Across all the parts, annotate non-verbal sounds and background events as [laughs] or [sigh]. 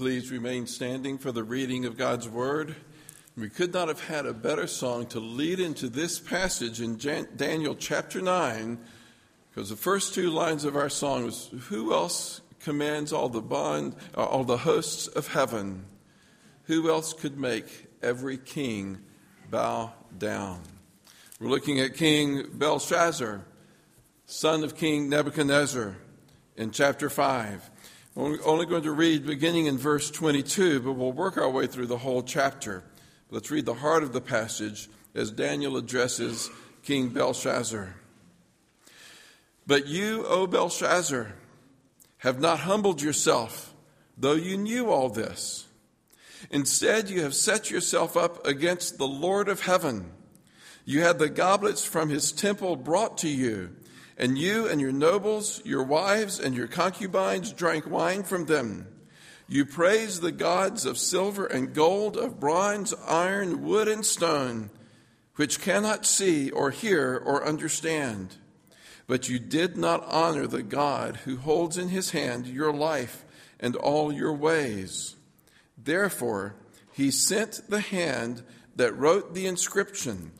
Please remain standing for the reading of God's Word. We could not have had a better song to lead into this passage in Daniel chapter 9, because the first two lines of our song was Who else commands all the bond, uh, all the hosts of heaven? Who else could make every king bow down? We're looking at King Belshazzar, son of King Nebuchadnezzar, in chapter 5. We're only going to read beginning in verse 22, but we'll work our way through the whole chapter. Let's read the heart of the passage as Daniel addresses King Belshazzar. But you, O Belshazzar, have not humbled yourself, though you knew all this. Instead, you have set yourself up against the Lord of heaven. You had the goblets from his temple brought to you, and you and your nobles, your wives, and your concubines drank wine from them. You praised the gods of silver and gold, of bronze, iron, wood, and stone, which cannot see or hear or understand. But you did not honor the God who holds in his hand your life and all your ways. Therefore, he sent the hand that wrote the inscription.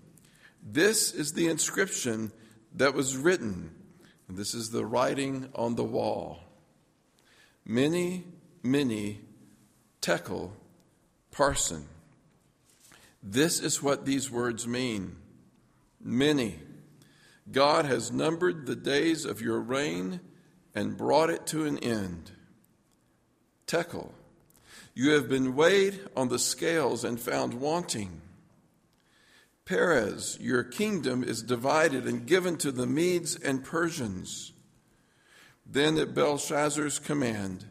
This is the inscription that was written. And this is the writing on the wall. Mene, mene tekel parsin. This is what these words mean. Mene. God has numbered the days of your reign and brought it to an end. Tekel. You have been weighed on the scales and found wanting. Peres, your kingdom is divided and given to the Medes and Persians. Then, at Belshazzar's command,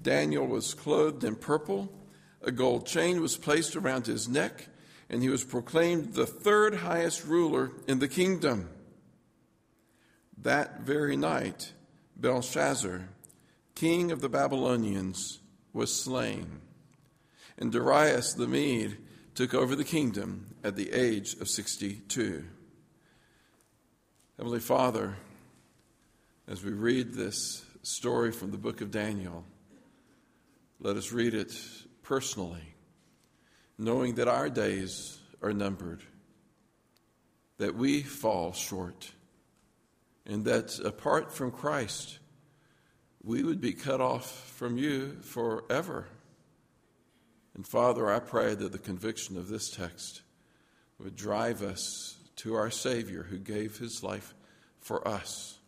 Daniel was clothed in purple, a gold chain was placed around his neck, and he was proclaimed the third highest ruler in the kingdom. That very night, Belshazzar, king of the Babylonians, was slain, and Darius the Mede took over the kingdom at the age of 62. Heavenly Father, as we read this story from the book of Daniel, let us read it personally, knowing that our days are numbered, that we fall short, and that apart from Christ, we would be cut off from you forever. And Father, I pray that the conviction of this text would drive us to our Savior who gave his life for us.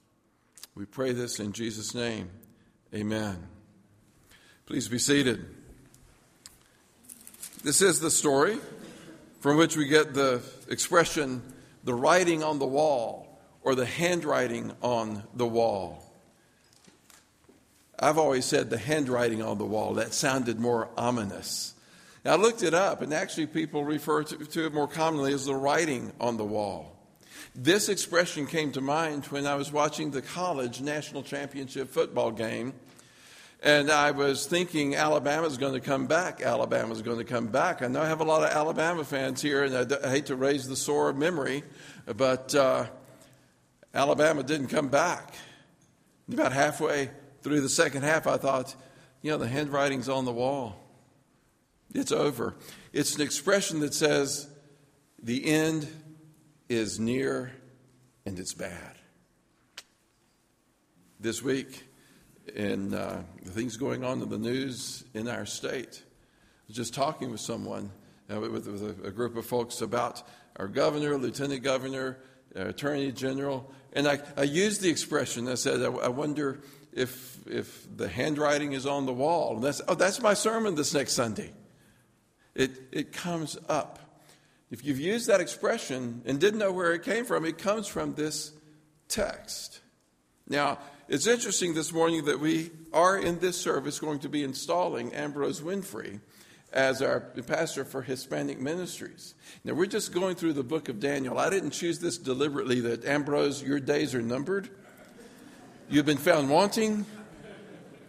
We pray this in Jesus' name. Amen. Please be seated. This is the story from which we get the expression the writing on the wall or the handwriting on the wall. I've always said the handwriting on the wall. That sounded more ominous. Now, I looked it up, and actually, people refer to, to, it more commonly as the writing on the wall. This expression came to mind when I was watching the college national championship football game and I was thinking Alabama's going to come back. Alabama's going to come back. I know I have a lot of Alabama fans here, and I, hate to raise the sore of memory, but uh, Alabama didn't come back. About halfway through the second half, I thought, you know, the handwriting's on the wall. It's over. It's an expression that says the end is near and it's bad. This week, and uh, the things going on in the news in our state. I was just talking with someone, uh, with, with a, a, group of folks about our governor, lieutenant governor, uh, attorney general, and I, I used the expression. I said, I, I, wonder if if the handwriting is on the wall. And that's oh, that's my sermon this next Sunday. It it comes up. If you've used that expression and didn't know where it came from, it comes from this text. Now, it's interesting this morning that we are in this service going to be installing Ambrose Winfrey as our pastor for Hispanic ministries. Now, we're just going through the book of Daniel. I didn't choose this deliberately that Ambrose, your days are numbered. You've been found wanting,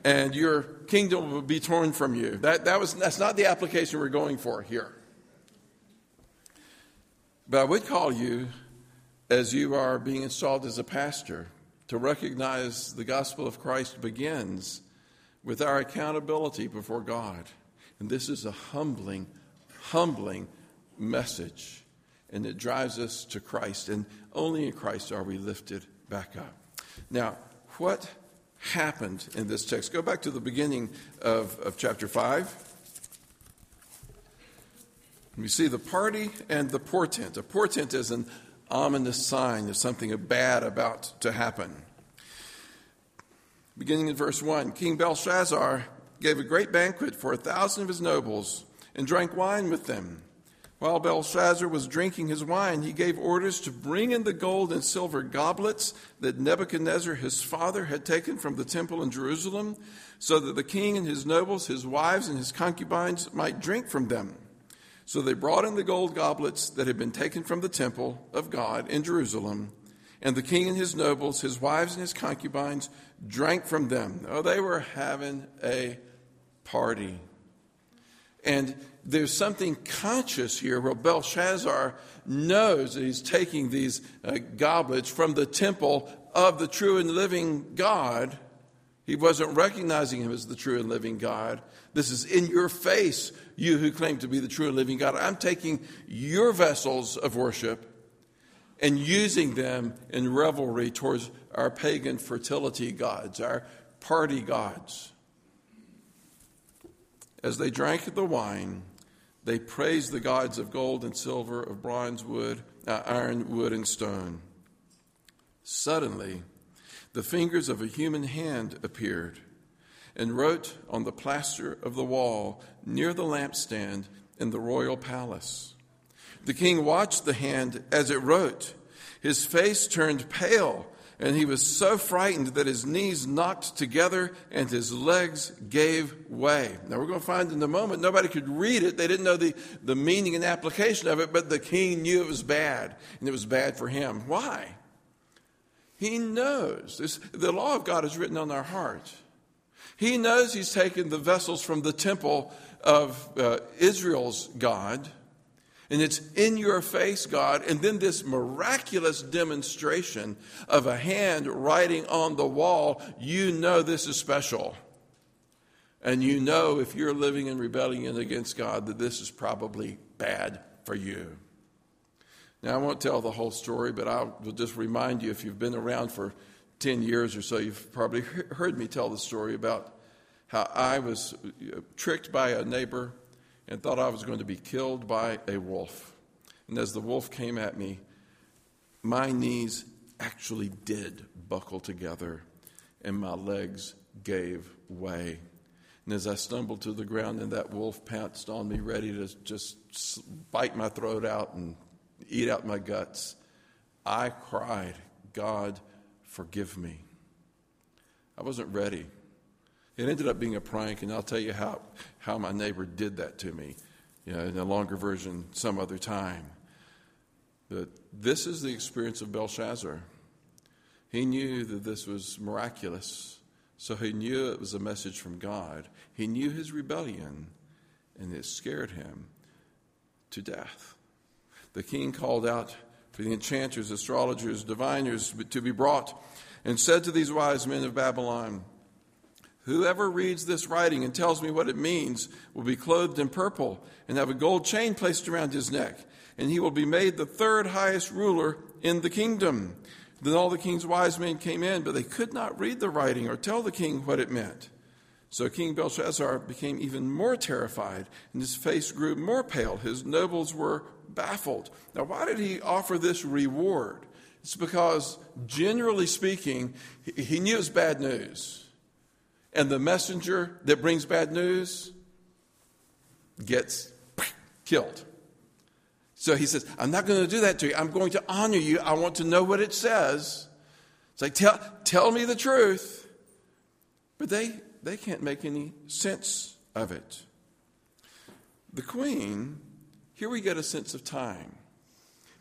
and your kingdom will be torn from you. That, that was, that's not the application we're going for here. But I would call you, as you are being installed as a pastor, to recognize the gospel of Christ begins with our accountability before God. And this is a humbling, humbling message. And it drives us to Christ. And only in Christ are we lifted back up. Now, what happened in this text? Go back to the beginning of, of chapter 5. We see the party and the portent. A portent is an ominous sign of something bad about to happen. Beginning in verse 1 King Belshazzar gave a great banquet for a thousand of his nobles and drank wine with them. While Belshazzar was drinking his wine, he gave orders to bring in the gold and silver goblets that Nebuchadnezzar his father had taken from the temple in Jerusalem, so that the king and his nobles, his wives, and his concubines might drink from them. So they brought in the gold goblets that had been taken from the temple of God in Jerusalem, and the king and his nobles, his wives, and his concubines drank from them. Oh, they were having a party. And there's something conscious here where Belshazzar knows that he's taking these uh, goblets from the temple of the true and living God. He wasn't recognizing him as the true and living God. This is in your face, you who claim to be the true and living God. I'm taking your vessels of worship and using them in revelry towards our pagan fertility gods, our party gods. As they drank the wine, they praised the gods of gold and silver, of bronze, wood, uh, iron, wood, and stone. Suddenly, the fingers of a human hand appeared and wrote on the plaster of the wall near the lampstand in the royal palace. The king watched the hand as it wrote. His face turned pale, and he was so frightened that his knees knocked together and his legs gave way. Now, we're going to find in a moment nobody could read it. They didn't know the, the meaning and application of it, but the king knew it was bad, and it was bad for him. Why? He knows. This, the law of God is written on our heart. He knows he's taken the vessels from the temple of uh, Israel's God, and it's in your face, God, and then this miraculous demonstration of a hand writing on the wall. You know this is special. And you know if you're living in rebellion against God that this is probably bad for you. Now, I won't tell the whole story, but I will just remind you if you've been around for 10 years or so, you've probably heard me tell the story about how I was uh, tricked by a neighbor and thought I was going to be killed by a wolf. And as the wolf came at me, my knees actually did buckle together and my legs gave way. And as I stumbled to the ground and that wolf pounced on me, ready to just bite my throat out and eat out my guts, I cried, God, forgive me. I wasn't ready. It ended up being a prank, and I'll tell you how, how my neighbor did that to me you know, in a longer version some other time. But this is the experience of Belshazzar. He knew that this was miraculous, so he knew it was a message from God. He knew his rebellion, and it scared him to death. The king called out for the enchanters, astrologers, diviners to be brought, and said to these wise men of Babylon, Whoever reads this writing and tells me what it means will be clothed in purple and have a gold chain placed around his neck, and he will be made the third highest ruler in the kingdom. Then all the king's wise men came in, but they could not read the writing or tell the king what it meant. So King Belshazzar became even more terrified, and his face grew more pale. His nobles were baffled. Now, why did he offer this reward? It's because, generally speaking, he knew it was bad news. And the messenger that brings bad news gets killed. So he says, I'm not going to do that to you. I'm going to honor you. I want to know what it says. It's like, tell, tell me the truth. But they, they can't make any sense of it. The queen, here we get a sense of time.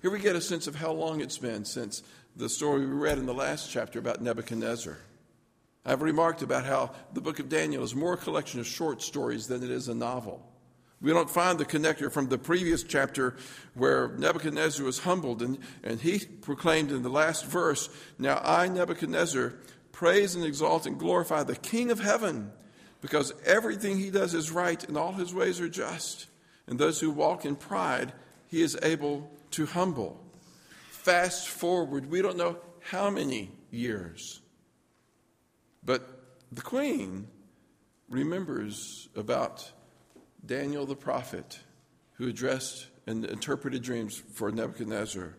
Here we get a sense of how long it's been since the story we read in the last chapter about Nebuchadnezzar. I've remarked about how the book of Daniel is more a collection of short stories than it is a novel. We don't find the connector from the previous chapter where Nebuchadnezzar was humbled and, and he proclaimed in the last verse, Now I, Nebuchadnezzar, praise and exalt and glorify the King of heaven because everything he does is right and all his ways are just. And those who walk in pride, he is able to humble. Fast forward, we don't know how many years. But the queen remembers about Daniel the prophet who addressed and interpreted dreams for Nebuchadnezzar.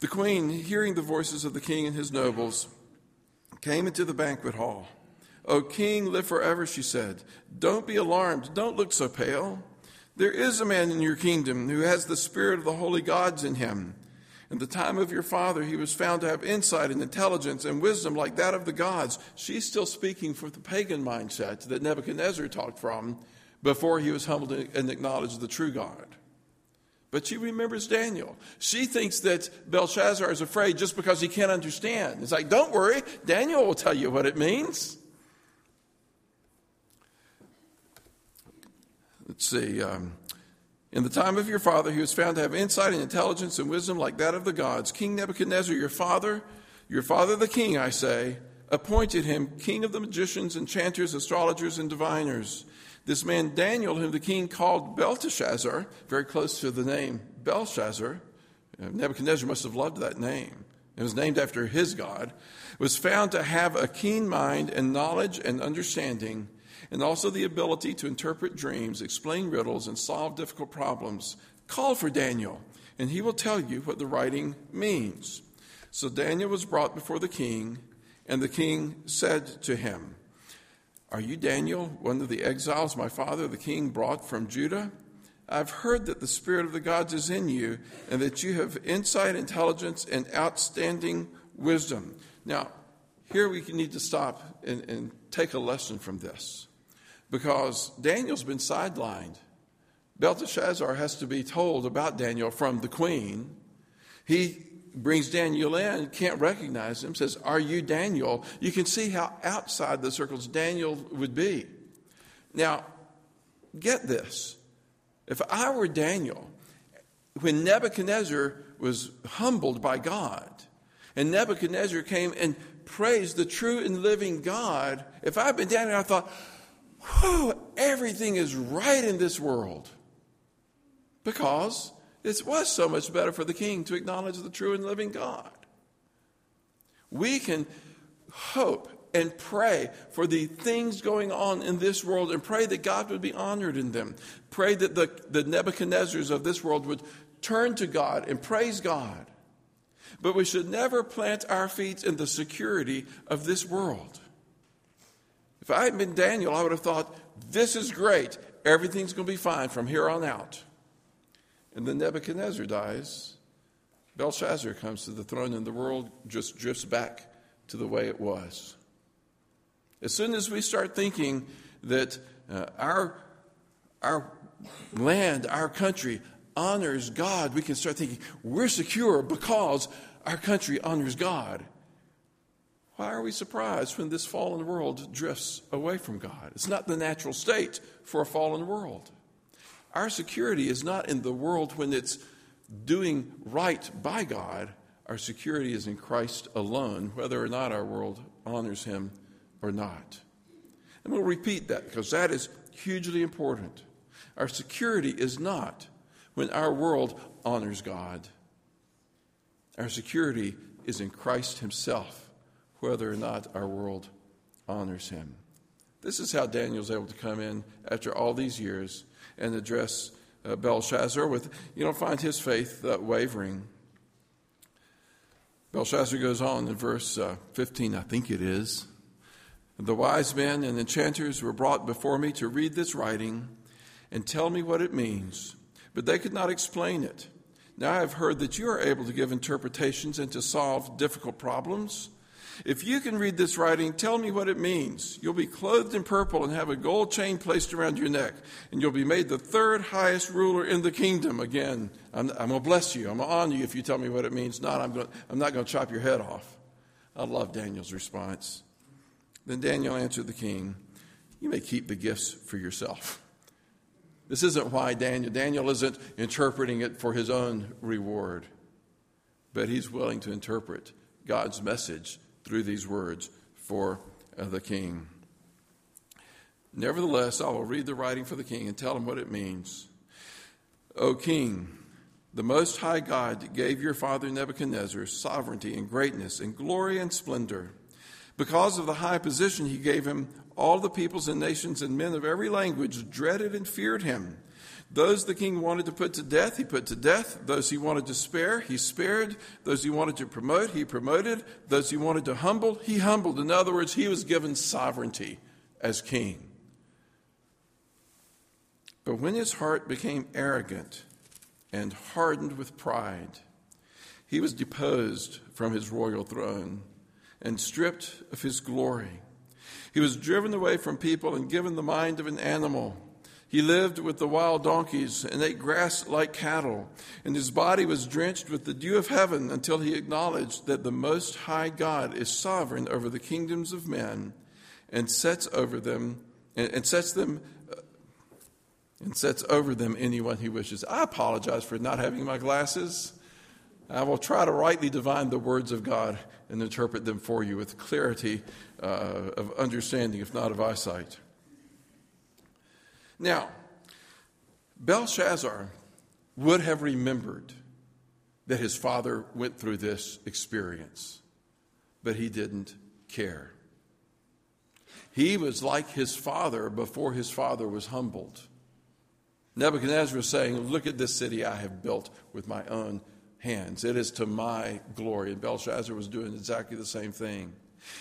The queen, hearing the voices of the king and his nobles, came into the banquet hall. O king, live forever, she said. Don't be alarmed. Don't look so pale. There is a man in your kingdom who has the spirit of the holy gods in him. In the time of your father, he was found to have insight and intelligence and wisdom like that of the gods. She's still speaking for the pagan mindset that Nebuchadnezzar talked from before he was humbled and acknowledged the true God. But she remembers Daniel. She thinks that Belshazzar is afraid just because he can't understand. It's like, don't worry, Daniel will tell you what it means. Let's see. Um, in the time of your father, he was found to have insight and intelligence and wisdom like that of the gods. King Nebuchadnezzar, your father, your father the king, I say, appointed him king of the magicians, enchanters, astrologers, and diviners. This man Daniel, whom the king called Belteshazzar, very close to the name Belshazzar, uh, Nebuchadnezzar must have loved that name. It was named after his God, was found to have a keen mind and knowledge and understanding and also the ability to interpret dreams, explain riddles, and solve difficult problems. Call for Daniel, and he will tell you what the writing means. So Daniel was brought before the king, and the king said to him, Are you Daniel, one of the exiles my father, the king, brought from Judah? I've heard that the Spirit of the gods is in you, and that you have insight, intelligence, and outstanding wisdom. Now, here we need to stop and, and take a lesson from this because Daniel's been sidelined. Belteshazzar has to be told about Daniel from the queen. He brings Daniel in, can't recognize him, says, Are you Daniel? You can see how outside the circles Daniel would be. Now, get this. If I were Daniel, when Nebuchadnezzar was humbled by God, and Nebuchadnezzar came and praised the true and living God, if I'd been Daniel, I thought, everything is right in this world. Because it was so much better for the king to acknowledge the true and living God. We can hope and pray for the things going on in this world and pray that God would be honored in them. Pray that the, the Nebuchadnezzars of this world would turn to God and praise God. But we should never plant our feet in the security of this world. If I had been Daniel, I would have thought, this is great. Everything's going to be fine from here on out. And then Nebuchadnezzar dies. Belshazzar comes to the throne, and the world just drifts back to the way it was. As soon as we start thinking that uh, our, our land, our country honors God, we can start thinking we're secure because our country honors God. Why are we surprised when this fallen world drifts away from God? It's not the natural state for a fallen world. Our security is not in the world when it's doing right by God. Our security is in Christ alone, whether or not our world honors Him or not. And we'll repeat that because that is hugely important. Our security is not when our world honors God, our security is in Christ Himself whether or not our world honors him. This is how Daniel's able to come in after all these years and address uh, Belshazzar with, you don't find his faith uh, wavering. Belshazzar goes on in verse uh, 15, I think it is. The wise men and enchanters were brought before me to read this writing and tell me what it means, but they could not explain it. Now I have heard that you are able to give interpretations and to solve difficult problems. If you can read this writing, tell me what it means. You'll be clothed in purple and have a gold chain placed around your neck, and you'll be made the third highest ruler in the kingdom. Again, I'm, I'm going to bless you. I'm going to honor you if you tell me what it means. Not, I'm, going, I'm not going to chop your head off. I love Daniel's response. Then Daniel answered the king, You may keep the gifts for yourself. This isn't why Daniel, Daniel isn't interpreting it for his own reward, but he's willing to interpret God's message through these words for uh, the king. Nevertheless, I will read the writing for the king and tell him what it means. O king, the Most High God gave your father Nebuchadnezzar sovereignty and greatness and glory and splendor. Because of the high position he gave him, all the peoples and nations and men of every language dreaded and feared him. Those the king wanted to put to death, he put to death. Those he wanted to spare, he spared. Those he wanted to promote, he promoted. Those he wanted to humble, he humbled. In other words, he was given sovereignty as king. But when his heart became arrogant and hardened with pride, he was deposed from his royal throne and stripped of his glory. He was driven away from people and given the mind of an animal. He lived with the wild donkeys and ate grass like cattle, and his body was drenched with the dew of heaven until he acknowledged that the Most High God is sovereign over the kingdoms of men and sets over them and, sets them and sets over them anyone he wishes. I apologize for not having my glasses. I will try to rightly divine the words of God and interpret them for you with clarity uh, of understanding, if not of eyesight. Now, Belshazzar would have remembered that his father went through this experience, but he didn't care. He was like his father before his father was humbled. Nebuchadnezzar was saying, Look at this city I have built with my own hands. It is to my glory. And Belshazzar was doing exactly the same thing.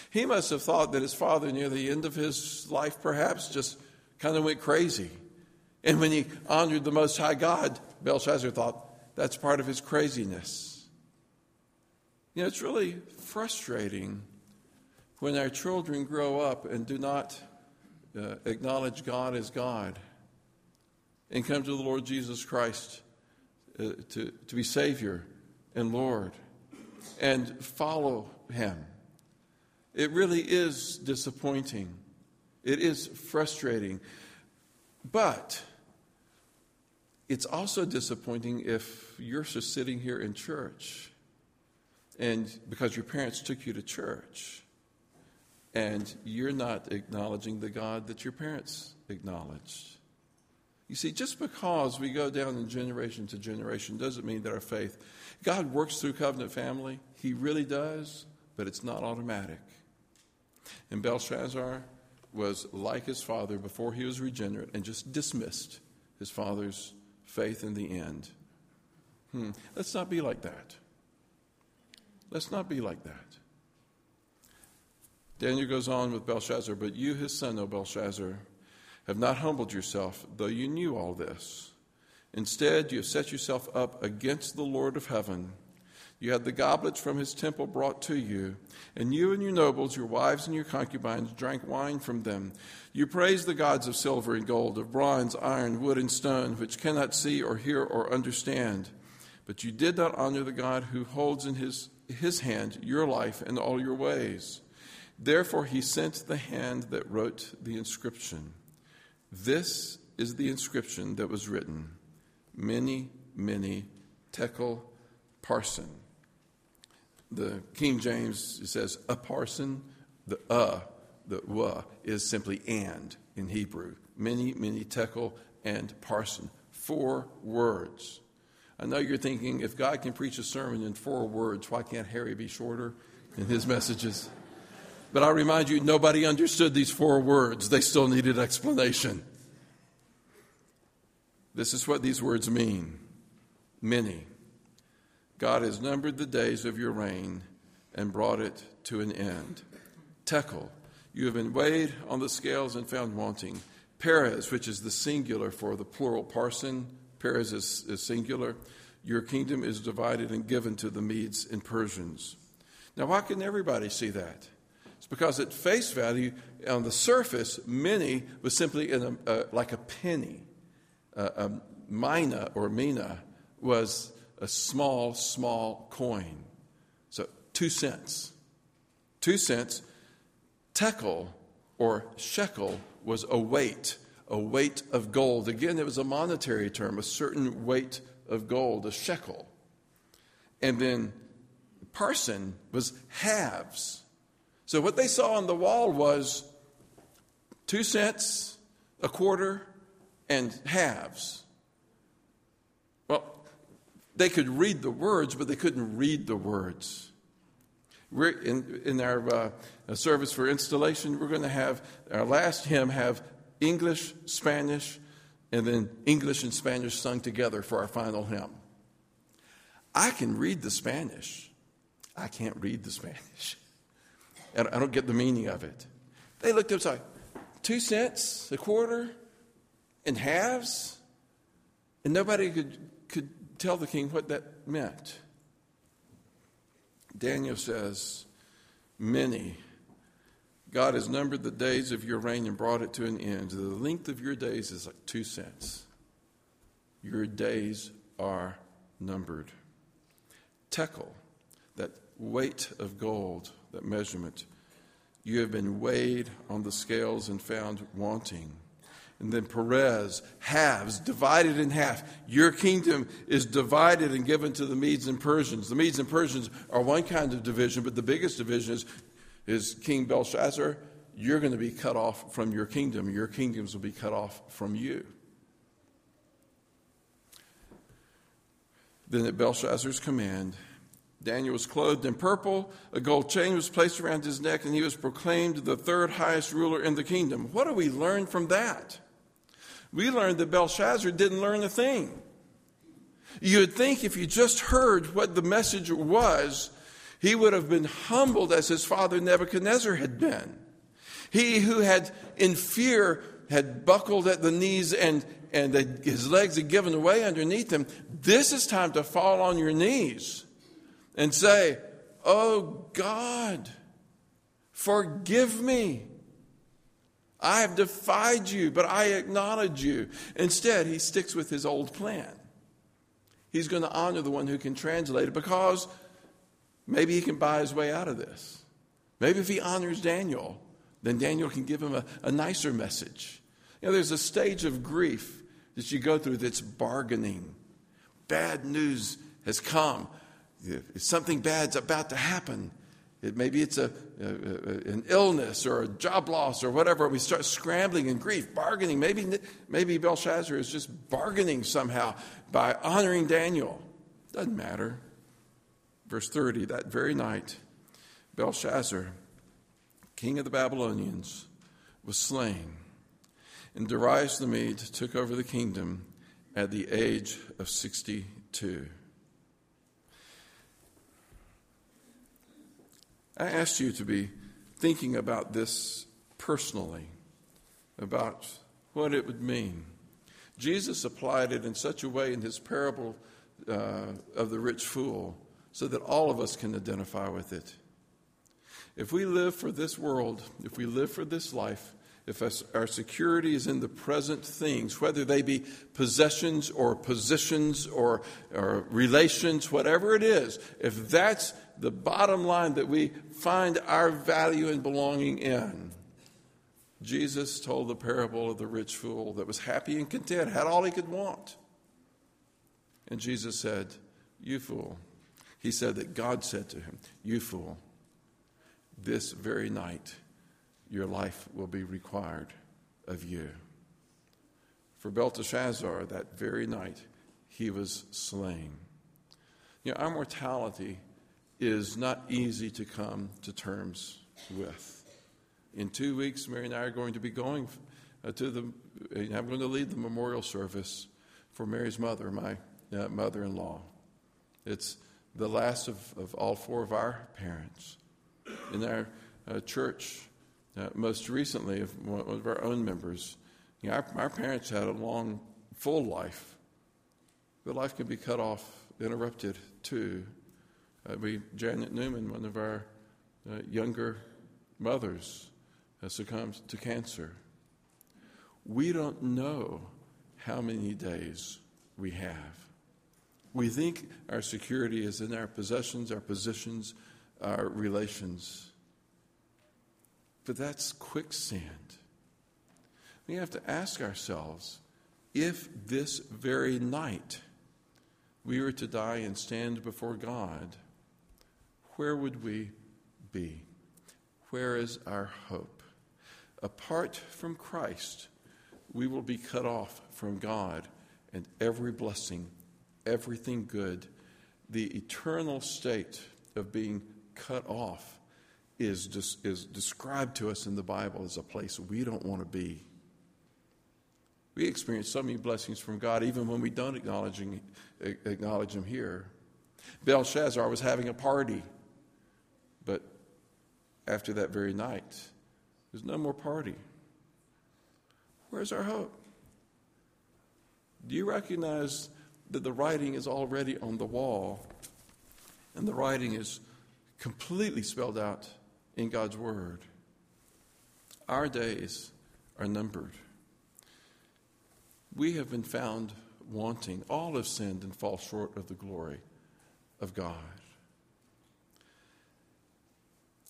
He must have thought that his father, near the end of his life, perhaps just kind of went crazy. And when he honored the Most High God, Belshazzar thought that's part of his craziness. You know, it's really frustrating when our children grow up and do not uh, acknowledge God as God and come to the Lord Jesus Christ uh, to, to be Savior and Lord and follow Him. It really is disappointing. It is frustrating. But it's also disappointing if you're just sitting here in church and because your parents took you to church and you're not acknowledging the God that your parents acknowledged. You see, just because we go down in generation to generation doesn't mean that our faith, God works through covenant family. He really does, but it's not automatic. And Belshazzar was like his father before he was regenerate and just dismissed his father's faith in the end. Hmm. Let's not be like that. Let's not be like that. Daniel goes on with Belshazzar, but you, his son, O Belshazzar, have not humbled yourself, though you knew all this. Instead, you have set yourself up against the Lord of heaven. You had the goblets from his temple brought to you, and you and your nobles, your wives and your concubines, drank wine from them. You praised the gods of silver and gold, of bronze, iron, wood, and stone, which cannot see or hear or understand. But you did not honor the God who holds in his, his hand your life and all your ways. Therefore, he sent the hand that wrote the inscription. This is the inscription that was written Mene, mene, Tekel, Parsin. The King James says Upharsin. The uh, the wa is simply and in Hebrew. Mene, mene Tekel, and parsin. Four words. I know you're thinking if God can preach a sermon in four words, why can't Harry be shorter in his messages? But I remind you, nobody understood these four words. They still needed explanation. This is what these words mean Mene. God has numbered the days of your reign and brought it to an end. Tekel. You have been weighed on the scales and found wanting. Peres, which is the singular for the plural parsin, Peres is, is singular. Your kingdom is divided and given to the Medes and Persians. Now, why couldn't everybody see that? It's because at face value, on the surface, mene was simply a, uh, like a penny. Uh, a mina or mina was a small, small coin. So two cents. Two cents. Tekel or shekel was a weight, a weight of gold. Again, it was a monetary term, a certain weight of gold, a shekel. And then parsin was halves. So what they saw on the wall was two cents a quarter, and halves. They could read the words, but they couldn't read the words. We're in, in our uh, service for installation, we're going to have our last hymn have English, Spanish, and then English and Spanish sung together for our final hymn. I can read the Spanish. I can't read the Spanish. [laughs] And I don't get the meaning of it. They looked up, like, two cents, a quarter, and halves, and nobody could, could tell the king what that meant. Daniel says, Mene. God has numbered the days of your reign and brought it to an end. The length of your days is like two cents. Your days are numbered. Tekel, that weight of gold, that measurement, you have been weighed on the scales and found wanting. And then Peres, halves, divided in half. Your kingdom is divided and given to the Medes and Persians. The Medes and Persians are one kind of division, but the biggest division is, is King Belshazzar. You're going to be cut off from your kingdom. Your kingdoms will be cut off from you. Then at Belshazzar's command, Daniel was clothed in purple, a gold chain was placed around his neck, and he was proclaimed the third highest ruler in the kingdom. What do we learn from that? We learned that Belshazzar didn't learn a thing. You'd think if you just heard what the message was, he would have been humbled as his father Nebuchadnezzar had been. He who had, in fear, had buckled at the knees and, and his legs had given away underneath him. This is time to fall on your knees and say, Oh God, forgive me. I have defied you, but I acknowledge you. Instead, he sticks with his old plan. He's going to honor the one who can translate it because maybe he can buy his way out of this. Maybe if he honors Daniel, then Daniel can give him a, a nicer message. You know, there's a stage of grief that you go through that's bargaining. Bad news has come. Something bad's about to happen, it, maybe it's a, a, an illness or a job loss or whatever. We start scrambling in grief, bargaining. Maybe, maybe Belshazzar is just bargaining somehow by honoring Daniel. Doesn't matter. Verse 30 that very night, Belshazzar, king of the Babylonians, was slain, and Darius the Mede took over the kingdom at the age of 62. I asked you to be thinking about this personally, about what it would mean. Jesus applied it in such a way in his parable uh, of the rich fool so that all of us can identify with it. If we live for this world, if we live for this life, if our security is in the present things, whether they be possessions or positions or, or relations, whatever it is, if that's the bottom line that we find our value and belonging in. Jesus told the parable of the rich fool that was happy and content, had all he could want. And Jesus said, You fool. He said that God said to him, You fool, this very night your life will be required of you. For Belteshazzar, that very night, he was slain. You know, our mortality is not easy to come to terms with. In two weeks, Mary and I are going to be going uh, to the, I'm going to lead the memorial service for Mary's mother, my uh, mother in law. It's the last of, of all four of our parents. In our uh, church, uh, most recently, of one of our own members, you know, our, our parents had a long, full life, but life can be cut off, interrupted too. Uh, we, Janet Newman, one of our uh, younger mothers, has succumbed to cancer. We don't know how many days we have. We think our security is in our possessions, our positions, our relations. But that's quicksand. We have to ask ourselves if this very night we were to die and stand before God, where would we be? Where is our hope? Apart from Christ, we will be cut off from God and every blessing, everything good. The eternal state of being cut off is, is described to us in the Bible as a place we don't want to be. We experience so many blessings from God even when we don't acknowledge acknowledge him here. Belshazzar was having a party, after that very night, there's no more party. Where's our hope? Do you recognize that the writing is already on the wall and the writing is completely spelled out in God's Word? Our days are numbered. We have been found wanting. All have sinned and fall short of the glory of God.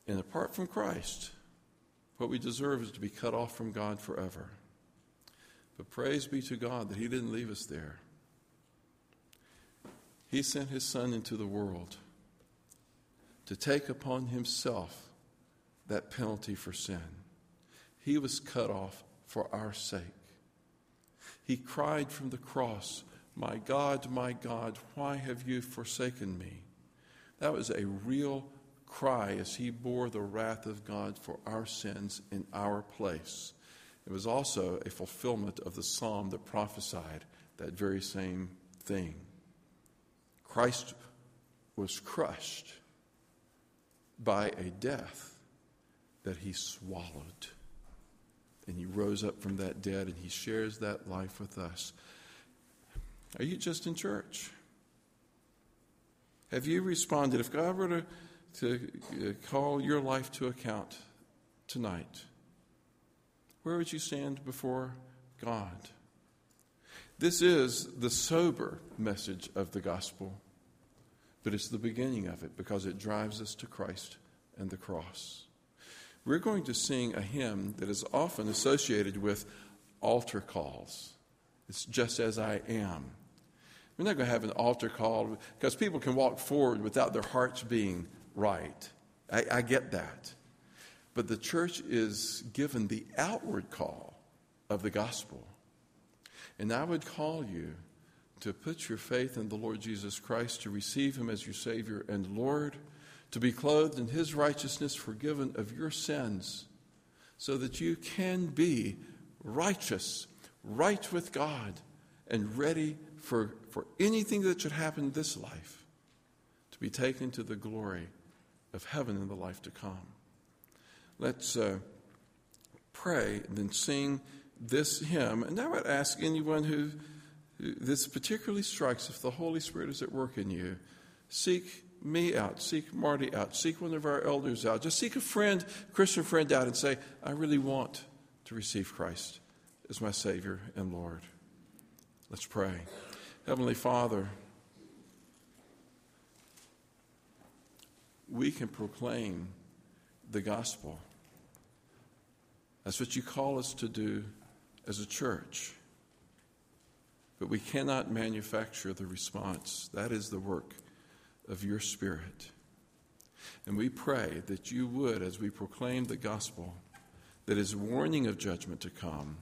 And apart from Christ, what we deserve is to be cut off from God forever. But praise be to God that He didn't leave us there. He sent His Son into the world to take upon Himself that penalty for sin. He was cut off for our sake. He cried from the cross, My God, my God, why have you forsaken me? That was a real cry as he bore the wrath of God for our sins in our place. It was also a fulfillment of the psalm that prophesied that very same thing. Christ was crushed by a death that he swallowed. And he rose up from that dead and he shares that life with us. Are you just in church? Have you responded? If God were to, to uh, call your life to account tonight, where would you stand before God? This is the sober message of the gospel, but it's the beginning of it because it drives us to Christ and the cross we're going to sing a hymn that is often associated with altar calls. It's just as I am. We're not going to have an altar call because people can walk forward without their hearts being right. I, I get that. But the church is given the outward call of the gospel. And I would call you to put your faith in the Lord Jesus Christ, to receive him as your Savior and Lord to be clothed in his righteousness, forgiven of your sins, so that you can be righteous, right with God, and ready for, for anything that should happen in this life to be taken to the glory of heaven in the life to come. Let's uh, pray and then sing this hymn. And I would ask anyone who, who this particularly strikes, if the Holy Spirit is at work in you, seek me out, seek Marty out, seek one of our elders out. Just seek a friend, Christian friend out, and say, I really want to receive Christ as my Savior and Lord. Let's pray. Heavenly Father, we can proclaim the gospel. That's what you call us to do as a church. But we cannot manufacture the response. That is the work of your Spirit. And we pray that you would, as we proclaim the gospel that is warning of judgment to come,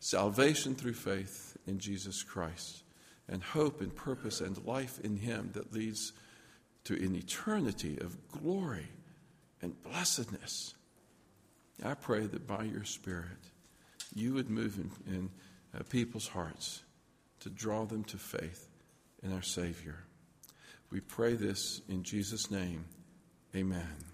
salvation through faith in Jesus Christ, and hope and purpose and life in Him that leads to an eternity of glory and blessedness. I pray that by your Spirit, you would move in, in uh, people's hearts to draw them to faith in our Savior. We pray this in Jesus' name. Amen.